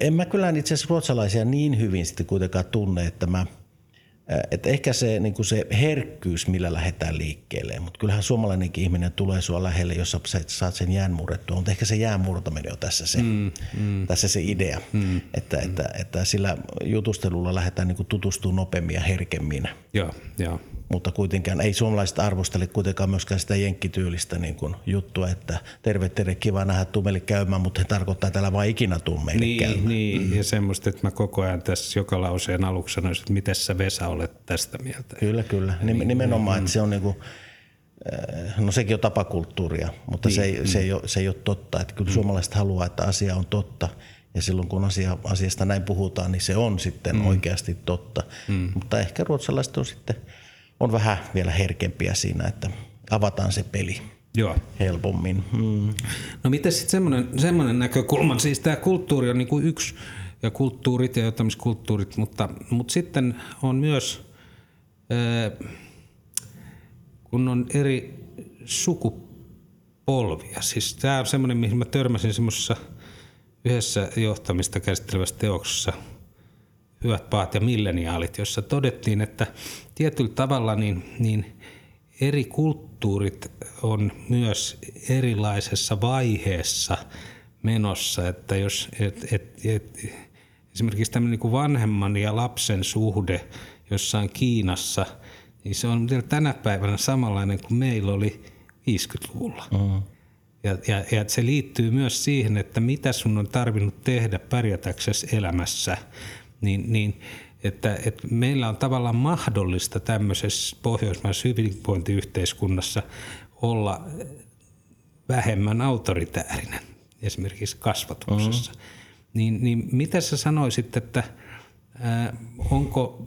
en mä kyllä itse asiassa ruotsalaisia niin hyvin sitten kuitenkaan tunne, että mä että ehkä se, niin kuin se herkkyys, millä lähdetään liikkeelle, mutta kyllähän suomalainenkin ihminen tulee sua lähelle, jos sä saat sen jään murrettua, mutta ehkä se jään murtaminen on tässä se, mm, mm. Tässä se idea, mm, että, mm. Että, että sillä jutustelulla lähdetään niin tutustumaan nopeammin ja herkemmin Joo, joo. Mutta kuitenkaan ei suomalaiset arvostele kuitenkaan myöskään sitä jenkkityylistä niin kuin juttua, että terve, terve, kiva nähdä tuu meille käymään, mutta he tarkoittaa, että älä vaan ikinä tuu meille Niin, käymään. niin. Mm. ja semmoista, että mä koko ajan tässä joka lauseen aluksi sanoisin, että miten sä Vesa olet tästä mieltä. Kyllä, kyllä. Niin, Nimenomaan, että se on niinku, no sekin on tapakulttuuria, mutta niin, se, ei, mm. se, ei ole, se ei ole totta. Että kyllä mm. suomalaiset haluaa, että asia on totta. Ja silloin kun asia, asiasta näin puhutaan, niin se on sitten mm. oikeasti totta. Mm. Mutta ehkä ruotsalaiset on sitten on vähän vielä herkempiä siinä, että avataan se peli. Joo. helpommin. Mm. No miten sitten semmoinen, semmoinen näkökulma, siis tämä kulttuuri on niinku yksi, ja kulttuurit ja johtamiskulttuurit, mutta, mutta sitten on myös, ää, kun on eri sukupolvia, siis tämä on semmoinen, mihin mä törmäsin semmoisessa yhdessä johtamista käsittelevässä teoksessa, Hyvät paat ja milleniaalit, jossa todettiin, että tietyllä tavalla niin, niin eri kulttuurit on myös erilaisessa vaiheessa menossa, että jos et, et, et, esimerkiksi tämmöinen niin vanhemman ja lapsen suhde jossain Kiinassa, niin se on tänä päivänä samanlainen kuin meillä oli 50-luvulla. Mm. Ja, ja, ja se liittyy myös siihen, että mitä sun on tarvinnut tehdä pärjätäksesi elämässä, niin, niin että, että meillä on tavallaan mahdollista tämmöisessä pohjoismaisessa hyvinvointiyhteiskunnassa olla vähemmän autoritäärinen esimerkiksi kasvatuksessa. Mm. Niin, niin mitä sä sanoisit, että ää, onko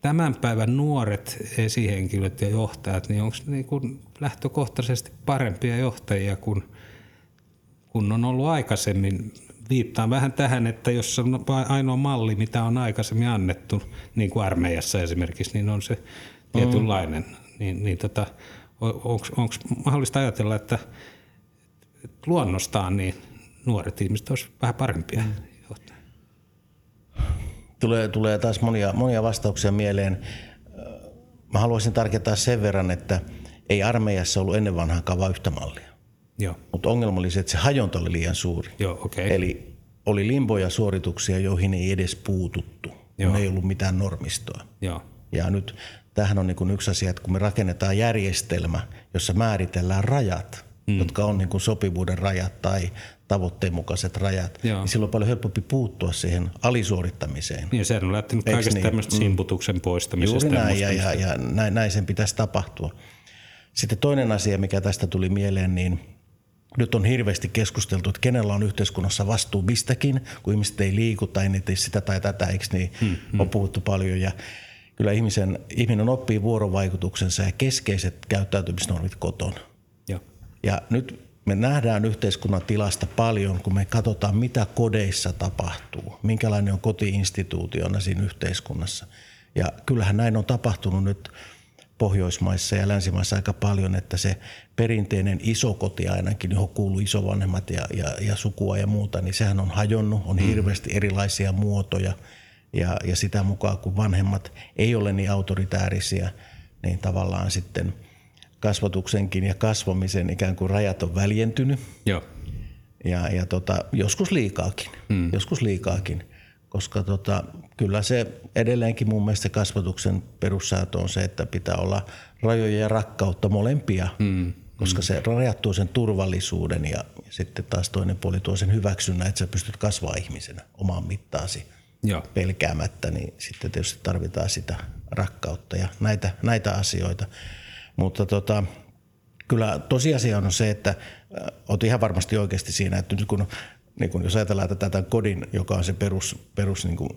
tämän päivän nuoret esihenkilöt ja johtajat, niin onko ne niin lähtökohtaisesti parempia johtajia kuin kun on ollut aikaisemmin viittaan vähän tähän, että jos on ainoa malli, mitä on aikaisemmin annettu, niin kuin armeijassa esimerkiksi, niin on se tietynlainen. Mm. Niin, niin tota, onko mahdollista ajatella, että luonnostaan niin nuoret ihmiset olisivat vähän parempia mm. Tulee, tulee taas monia, monia vastauksia mieleen. Mä haluaisin tarkentaa sen verran, että ei armeijassa ollut ennen vanhaakaan vain yhtä mallia. Joo. Mutta ongelma oli se, että se hajonta oli liian suuri. Joo, okay. Eli oli limboja suorituksia, joihin ei edes puututtu. Joo. ei ollut mitään normistoa. Joo. Ja nyt tähän on niin yksi asia, että kun me rakennetaan järjestelmä, jossa määritellään rajat, mm. jotka on niin sopivuuden rajat tai tavoitteen mukaiset rajat, Joo. niin silloin on paljon helpompi puuttua siihen alisuorittamiseen. Niin, sehän on lähtenyt kaikesta niin? tämmöistä mm. simputuksen poistamisesta. Juuri näin, ja, ja, ja näin, näin sen pitäisi tapahtua. Sitten toinen asia, mikä tästä tuli mieleen, niin nyt on hirveästi keskusteltu, että kenellä on yhteiskunnassa vastuu mistäkin, kun ihmiset ei liiku tai ne tee sitä tai tätä, eikö niin hmm, hmm. on puhuttu paljon. Ja kyllä ihmisen, ihminen oppii vuorovaikutuksensa ja keskeiset käyttäytymisnormit kotona. Ja. ja nyt me nähdään yhteiskunnan tilasta paljon, kun me katsotaan, mitä kodeissa tapahtuu, minkälainen on kotiinstituutiona siinä yhteiskunnassa. Ja kyllähän näin on tapahtunut nyt Pohjoismaissa ja länsimaissa aika paljon, että se perinteinen isokoti ainakin, johon kuuluu isovanhemmat ja, ja, ja sukua ja muuta, niin sehän on hajonnut, on mm. hirveästi erilaisia muotoja ja, ja sitä mukaan kun vanhemmat ei ole niin autoritäärisiä, niin tavallaan sitten kasvatuksenkin ja kasvamisen ikään kuin rajat on väljentynyt. Joo. Ja, ja tota, joskus liikaakin, mm. joskus liikaakin koska tota, kyllä se edelleenkin mun mielestä kasvatuksen perussäätö on se, että pitää olla rajoja ja rakkautta molempia, mm, koska mm. se rajattuu sen turvallisuuden ja, ja sitten taas toinen puoli tuo sen hyväksynnän, että sä pystyt kasvaa ihmisenä omaan mittaasi Joo. pelkäämättä, niin sitten tietysti tarvitaan sitä rakkautta ja näitä, näitä asioita. Mutta tota, kyllä tosiasia on se, että olet ihan varmasti oikeasti siinä, että nyt kun niin kun jos ajatellaan tätä tämän kodin, joka on se perus, perus niin kuin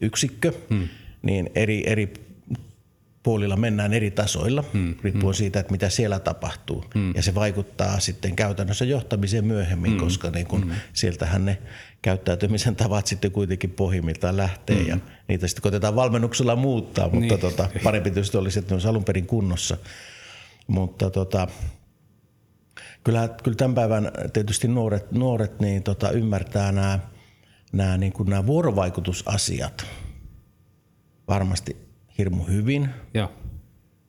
yksikkö, hmm. niin eri, eri puolilla mennään eri tasoilla, hmm. riippuen hmm. siitä, että mitä siellä tapahtuu. Hmm. Ja se vaikuttaa sitten käytännössä johtamiseen myöhemmin, hmm. koska niin kun hmm. sieltähän ne käyttäytymisen tavat sitten kuitenkin pohjimmiltaan lähtee hmm. ja niitä sitten koitetaan valmennuksella muuttaa, mutta niin. tota, parempi tietysti olisi, että ne olisi alun perin kunnossa. Mutta tota, kyllä, kyllä tämän päivän tietysti nuoret, nuoret niin tota, ymmärtää nämä, nämä, niin kuin nämä vuorovaikutusasiat varmasti hirmu hyvin.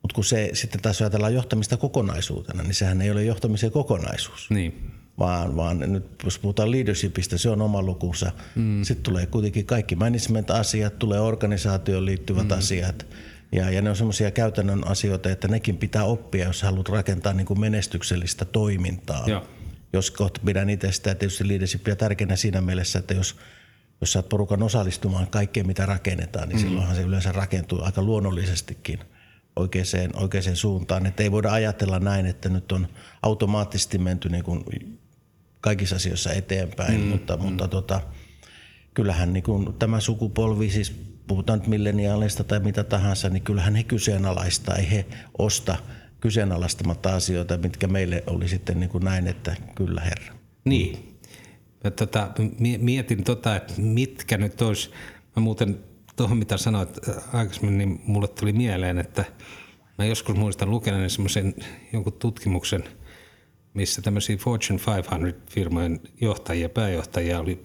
Mutta kun se sitten taas ajatellaan johtamista kokonaisuutena, niin sehän ei ole johtamisen kokonaisuus. Niin. Vaan, vaan nyt jos puhutaan leadershipistä, se on oma lukunsa. Mm. Sitten tulee kuitenkin kaikki management-asiat, tulee organisaatioon liittyvät mm. asiat – ja, ja ne on semmoisia käytännön asioita, että nekin pitää oppia, jos haluat rakentaa niin kuin menestyksellistä toimintaa. Joo. Jos kohta pidän itse sitä tietysti leadershipia tärkeänä siinä mielessä, että jos, jos saat porukan osallistumaan kaikkeen, mitä rakennetaan, niin mm. silloinhan se yleensä rakentuu aika luonnollisestikin oikeaan, oikeaan suuntaan. Että ei voida ajatella näin, että nyt on automaattisesti menty niin kuin kaikissa asioissa eteenpäin, mm. mutta, mm. mutta tota, kyllähän niin kuin tämä sukupolvi, siis puhutaan milleniaaleista tai mitä tahansa, niin kyllähän he kyseenalaistaa, ei he osta kyseenalaistamatta asioita, mitkä meille oli sitten niin kuin näin, että kyllä herra. Niin. Mä tota, mietin tota, että mitkä nyt olisi, mä muuten tuohon mitä sanoit aikaisemmin, niin mulle tuli mieleen, että mä joskus muistan lukeneeni semmoisen jonkun tutkimuksen, missä tämmöisiä Fortune 500-firmojen johtajia, pääjohtajia oli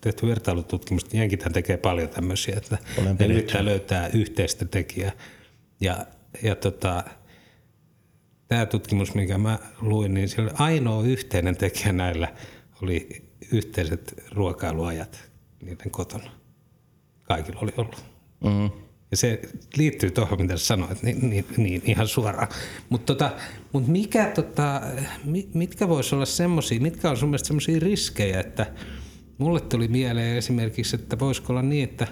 tehty vertailututkimusta. Jenkithän tekee paljon tämmöisiä, että Olen ne yrittää löytää yhteistä tekijää. Ja, ja tota, tämä tutkimus, mikä mä luin, niin siellä ainoa yhteinen tekijä näillä oli yhteiset ruokailuajat niiden kotona. Kaikilla oli ollut. Mm-hmm. Ja se liittyy tuohon, mitä sanoit, niin, niin, niin ihan suoraan. Mutta tota, mut mikä, tota, mitkä voisi olla semmoisia, mitkä on sun mielestä semmoisia riskejä, että mulle tuli mieleen esimerkiksi, että voisiko olla niin, että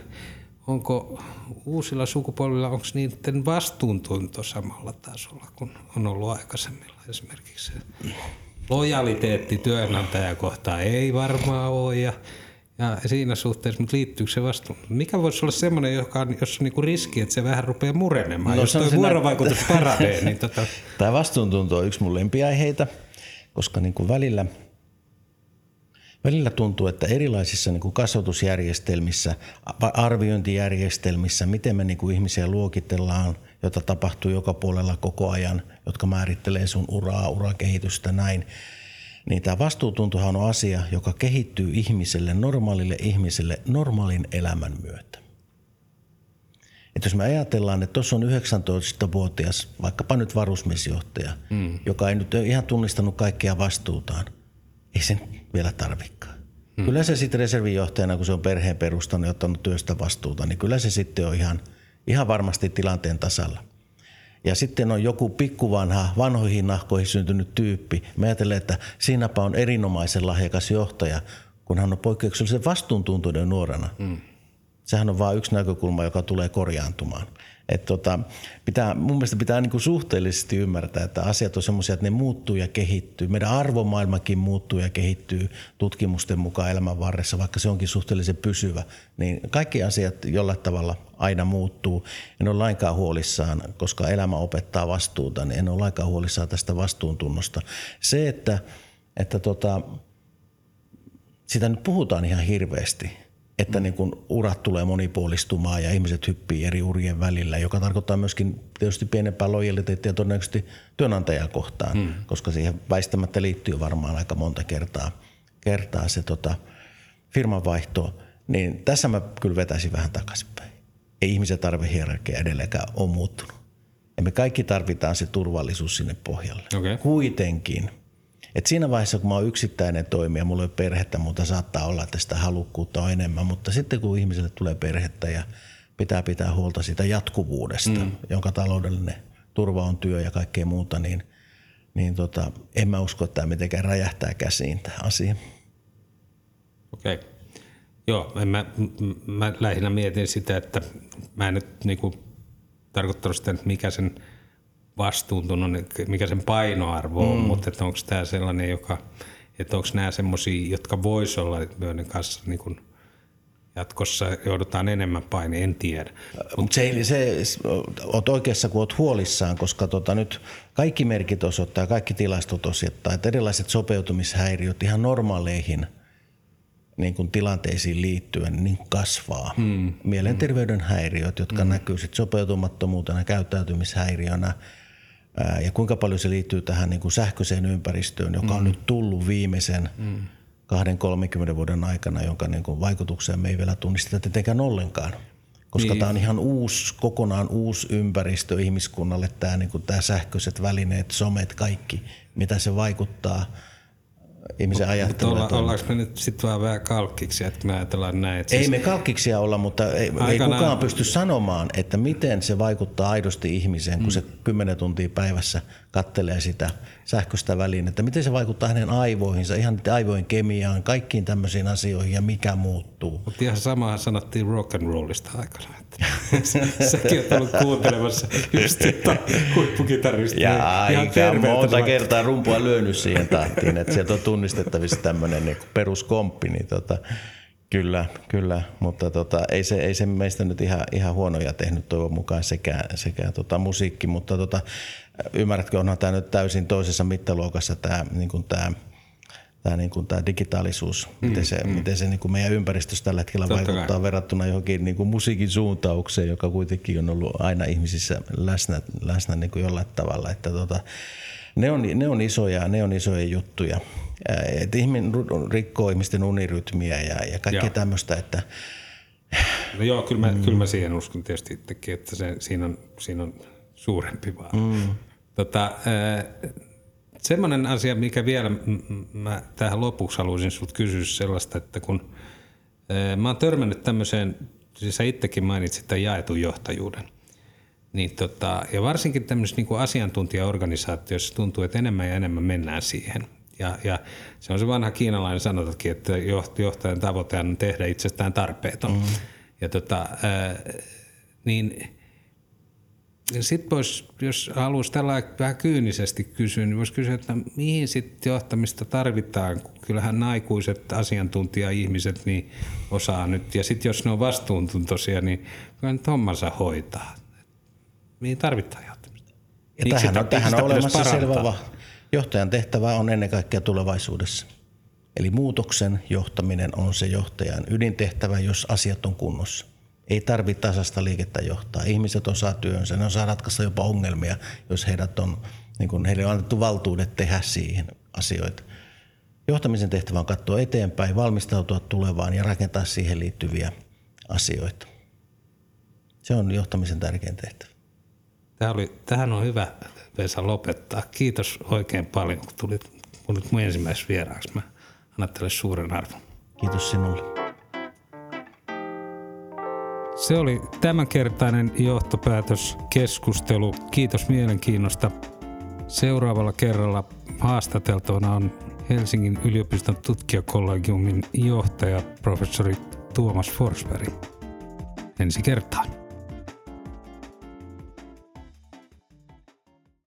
onko uusilla sukupolvilla, onko niiden vastuuntunto samalla tasolla kuin on ollut aikaisemmilla esimerkiksi? Lojaliteetti työnantajakohtaan ei varmaan ole ja, ja siinä suhteessa, mutta liittyykö se vastuun? Mikä voisi olla semmoinen, joka on, jos on niinku riski, että se vähän rupeaa murenemaan, no, jos tuo vuorovaikutus nä- paranee? niin tota... Tämä vastuuntunto on yksi mun lempiaiheita, koska niin kuin välillä – Välillä tuntuu, että erilaisissa niin kuin kasvatusjärjestelmissä, arviointijärjestelmissä, miten me niin kuin ihmisiä luokitellaan, jota tapahtuu joka puolella koko ajan, jotka määrittelee sun uraa, urakehitystä näin, niin tämä vastuutuntohan on asia, joka kehittyy ihmiselle, normaalille ihmiselle normaalin elämän myötä. Että jos me ajatellaan, että tuossa on 19-vuotias, vaikkapa nyt varusmiesjohtaja, mm. joka ei nyt ole ihan tunnistanut kaikkea vastuutaan, ei sen vielä tarvikaan. Hmm. Kyllä se sitten reservijohtajana, kun se on perheen perustanut ja ottanut työstä vastuuta, niin kyllä se sitten on ihan, ihan varmasti tilanteen tasalla. Ja sitten on joku pikkuvanha, vanhoihin nahkoihin syntynyt tyyppi. Mä ajattelen, että siinäpä on erinomaisen lahjakas johtaja, kun hän on poikkeuksellisen vastuuntuntoinen nuorena. Hmm. Sehän on vain yksi näkökulma, joka tulee korjaantumaan. Et tota, pitää, mun mielestä pitää niinku suhteellisesti ymmärtää, että asiat on sellaisia, että ne muuttuu ja kehittyy. Meidän arvomaailmakin muuttuu ja kehittyy tutkimusten mukaan elämän varressa, vaikka se onkin suhteellisen pysyvä. Niin kaikki asiat jollain tavalla aina muuttuu. En ole lainkaan huolissaan, koska elämä opettaa vastuuta, niin en ole lainkaan huolissaan tästä vastuuntunnosta. Se, että, että tota, sitä nyt puhutaan ihan hirveästi – että niin kun urat tulee monipuolistumaan ja ihmiset hyppii eri urien välillä, joka tarkoittaa myöskin tietysti pienempää lojaliteettia todennäköisesti työnantajaa kohtaan, mm. koska siihen väistämättä liittyy varmaan aika monta kertaa, kertaa se tota, firmanvaihto. Niin tässä mä kyllä vetäisin vähän takaisinpäin. Ei ihmisen tarvehierarkia edelleenkään ole muuttunut. Ja me kaikki tarvitaan se turvallisuus sinne pohjalle. Okay. Kuitenkin – et siinä vaiheessa, kun mä oon yksittäinen toimija, mulla ei ole perhettä, mutta saattaa olla, että sitä halukkuutta on enemmän. Mutta sitten kun ihmiselle tulee perhettä ja pitää pitää huolta siitä jatkuvuudesta, mm. jonka taloudellinen turva on työ ja kaikkea muuta, niin, niin tota, en mä usko, että tämä mitenkään räjähtää käsiin tämä asia. Okei. Okay. Joo, en mä, mä lähinnä mietin sitä, että mä en nyt niinku tarkoittanut sitä, että mikä sen – vastuuntunnon, mikä sen painoarvo on, mm. mutta että onko tämä sellainen, joka, että onko nämä semmoisia, jotka vois olla, joiden kanssa niin kuin jatkossa joudutaan enemmän paine, en tiedä. Mutta se, se, oot oikeassa, kun oot huolissaan, koska tota nyt kaikki merkit osoittaa, kaikki tilastot osoittaa, että erilaiset sopeutumishäiriöt ihan normaaleihin niin kuin tilanteisiin liittyen niin kasvaa. Hmm. Mielenterveyden häiriöt, jotka hmm. näkyy sit sopeutumattomuutena, käyttäytymishäiriönä – ja kuinka paljon se liittyy tähän niin kuin sähköiseen ympäristöön, joka on mm. nyt tullut viimeisen mm. 20-30 vuoden aikana, jonka niin kuin vaikutuksia me ei vielä tunnisteta tietenkään ollenkaan. Koska niin. tämä on ihan uusi, kokonaan uusi ympäristö ihmiskunnalle, tämä, niin kuin tämä sähköiset välineet, somet, kaikki, mitä se vaikuttaa – ihmisen ajattelua. Olla, ollaanko me nyt sitten vaan vähän kalkkiksi, että me ajatellaan näin? Että ei siis... me kalkkiksia olla, mutta ei, ei kukaan pysty sanomaan, että miten se vaikuttaa aidosti ihmiseen, kun mm. se kymmenen tuntia päivässä kattelee sitä sähköistä välinettä. Miten se vaikuttaa hänen aivoihinsa, ihan aivojen kemiaan, kaikkiin tämmöisiin asioihin ja mikä muuttuu. Mutta ihan samahan sanottiin rock and rollista aikana. Säkin olet ollut kuuntelemassa just huippukitaristia. Ja aika monta kertaa rumpua lyönyt siihen tahtiin, että sieltä on tunnistettavissa tämmöinen niin peruskomppi. Niin tota, Kyllä, kyllä, mutta tota, ei, se, ei se meistä nyt ihan, ihan huonoja tehnyt toivon mukaan sekä, sekä tota, musiikki, mutta tota, ymmärrätkö, onhan tämä nyt täysin toisessa mittaluokassa tämä, niin kuin tämä tämä, niin kuin, tämä digitaalisuus, mm, miten se, mm. miten se niin kuin meidän ympäristössä tällä hetkellä Totta vaikuttaa kai. verrattuna johonkin niin kuin musiikin suuntaukseen, joka kuitenkin on ollut aina ihmisissä läsnä, läsnä niin kuin jollain tavalla. Että tota, ne, on, ne, on isoja, ne on isoja juttuja. Et ihminen rikkoo ihmisten unirytmiä ja, ja kaikkea tämmöistä, että No joo, kyllä mä, mm. kyllä mä siihen uskon tietysti itsekin, että se, siinä, on, siinä on suurempi vaan. Mm. Tota, äh, semmoinen asia, mikä vielä mä tähän lopuksi haluaisin sinulta kysyä sellaista, että kun äh, mä oon törmännyt tämmöiseen, siis sä itsekin mainitsit tämän jaetun johtajuuden. Niin tota, ja varsinkin tämmöisessä niin asiantuntijaorganisaatioissa tuntuu, että enemmän ja enemmän mennään siihen. Ja, ja se on se vanha kiinalainen sanotakin, että johtajan tavoite on tehdä itsestään tarpeeton. Mm. Ja tota, ää, niin sitten vois, jos haluaisi tällä vähän kyynisesti kysyä, niin voisi kysyä, että mihin sitten johtamista tarvitaan, kun kyllähän aikuiset asiantuntija-ihmiset niin osaa nyt, ja sitten jos ne on vastuuntuntoisia, niin kyllä nyt hommansa hoitaa. Mihin tarvitaan johtamista? Ja tähän, on, tähän on olemassa selvä Johtajan tehtävä on ennen kaikkea tulevaisuudessa. Eli muutoksen johtaminen on se johtajan ydintehtävä, jos asiat on kunnossa. Ei tarvitse tasasta liikettä johtaa. Ihmiset osaa työnsä, ne osaa ratkaista jopa ongelmia, jos heidät on, niin kun heille on annettu valtuudet tehdä siihen asioita. Johtamisen tehtävä on katsoa eteenpäin, valmistautua tulevaan ja rakentaa siihen liittyviä asioita. Se on johtamisen tärkein tehtävä. Tämä oli, tähän on hyvä Vesa lopettaa. Kiitos oikein paljon, kun tulit nyt mun ensimmäisessä vieraaksi. Mä annan teille suuren arvon. Kiitos sinulle. Se oli tämänkertainen johtopäätös keskustelu. Kiitos mielenkiinnosta. Seuraavalla kerralla haastateltuna on Helsingin yliopiston tutkijakollegiumin johtaja professori Tuomas Forsberg. Ensi kertaan.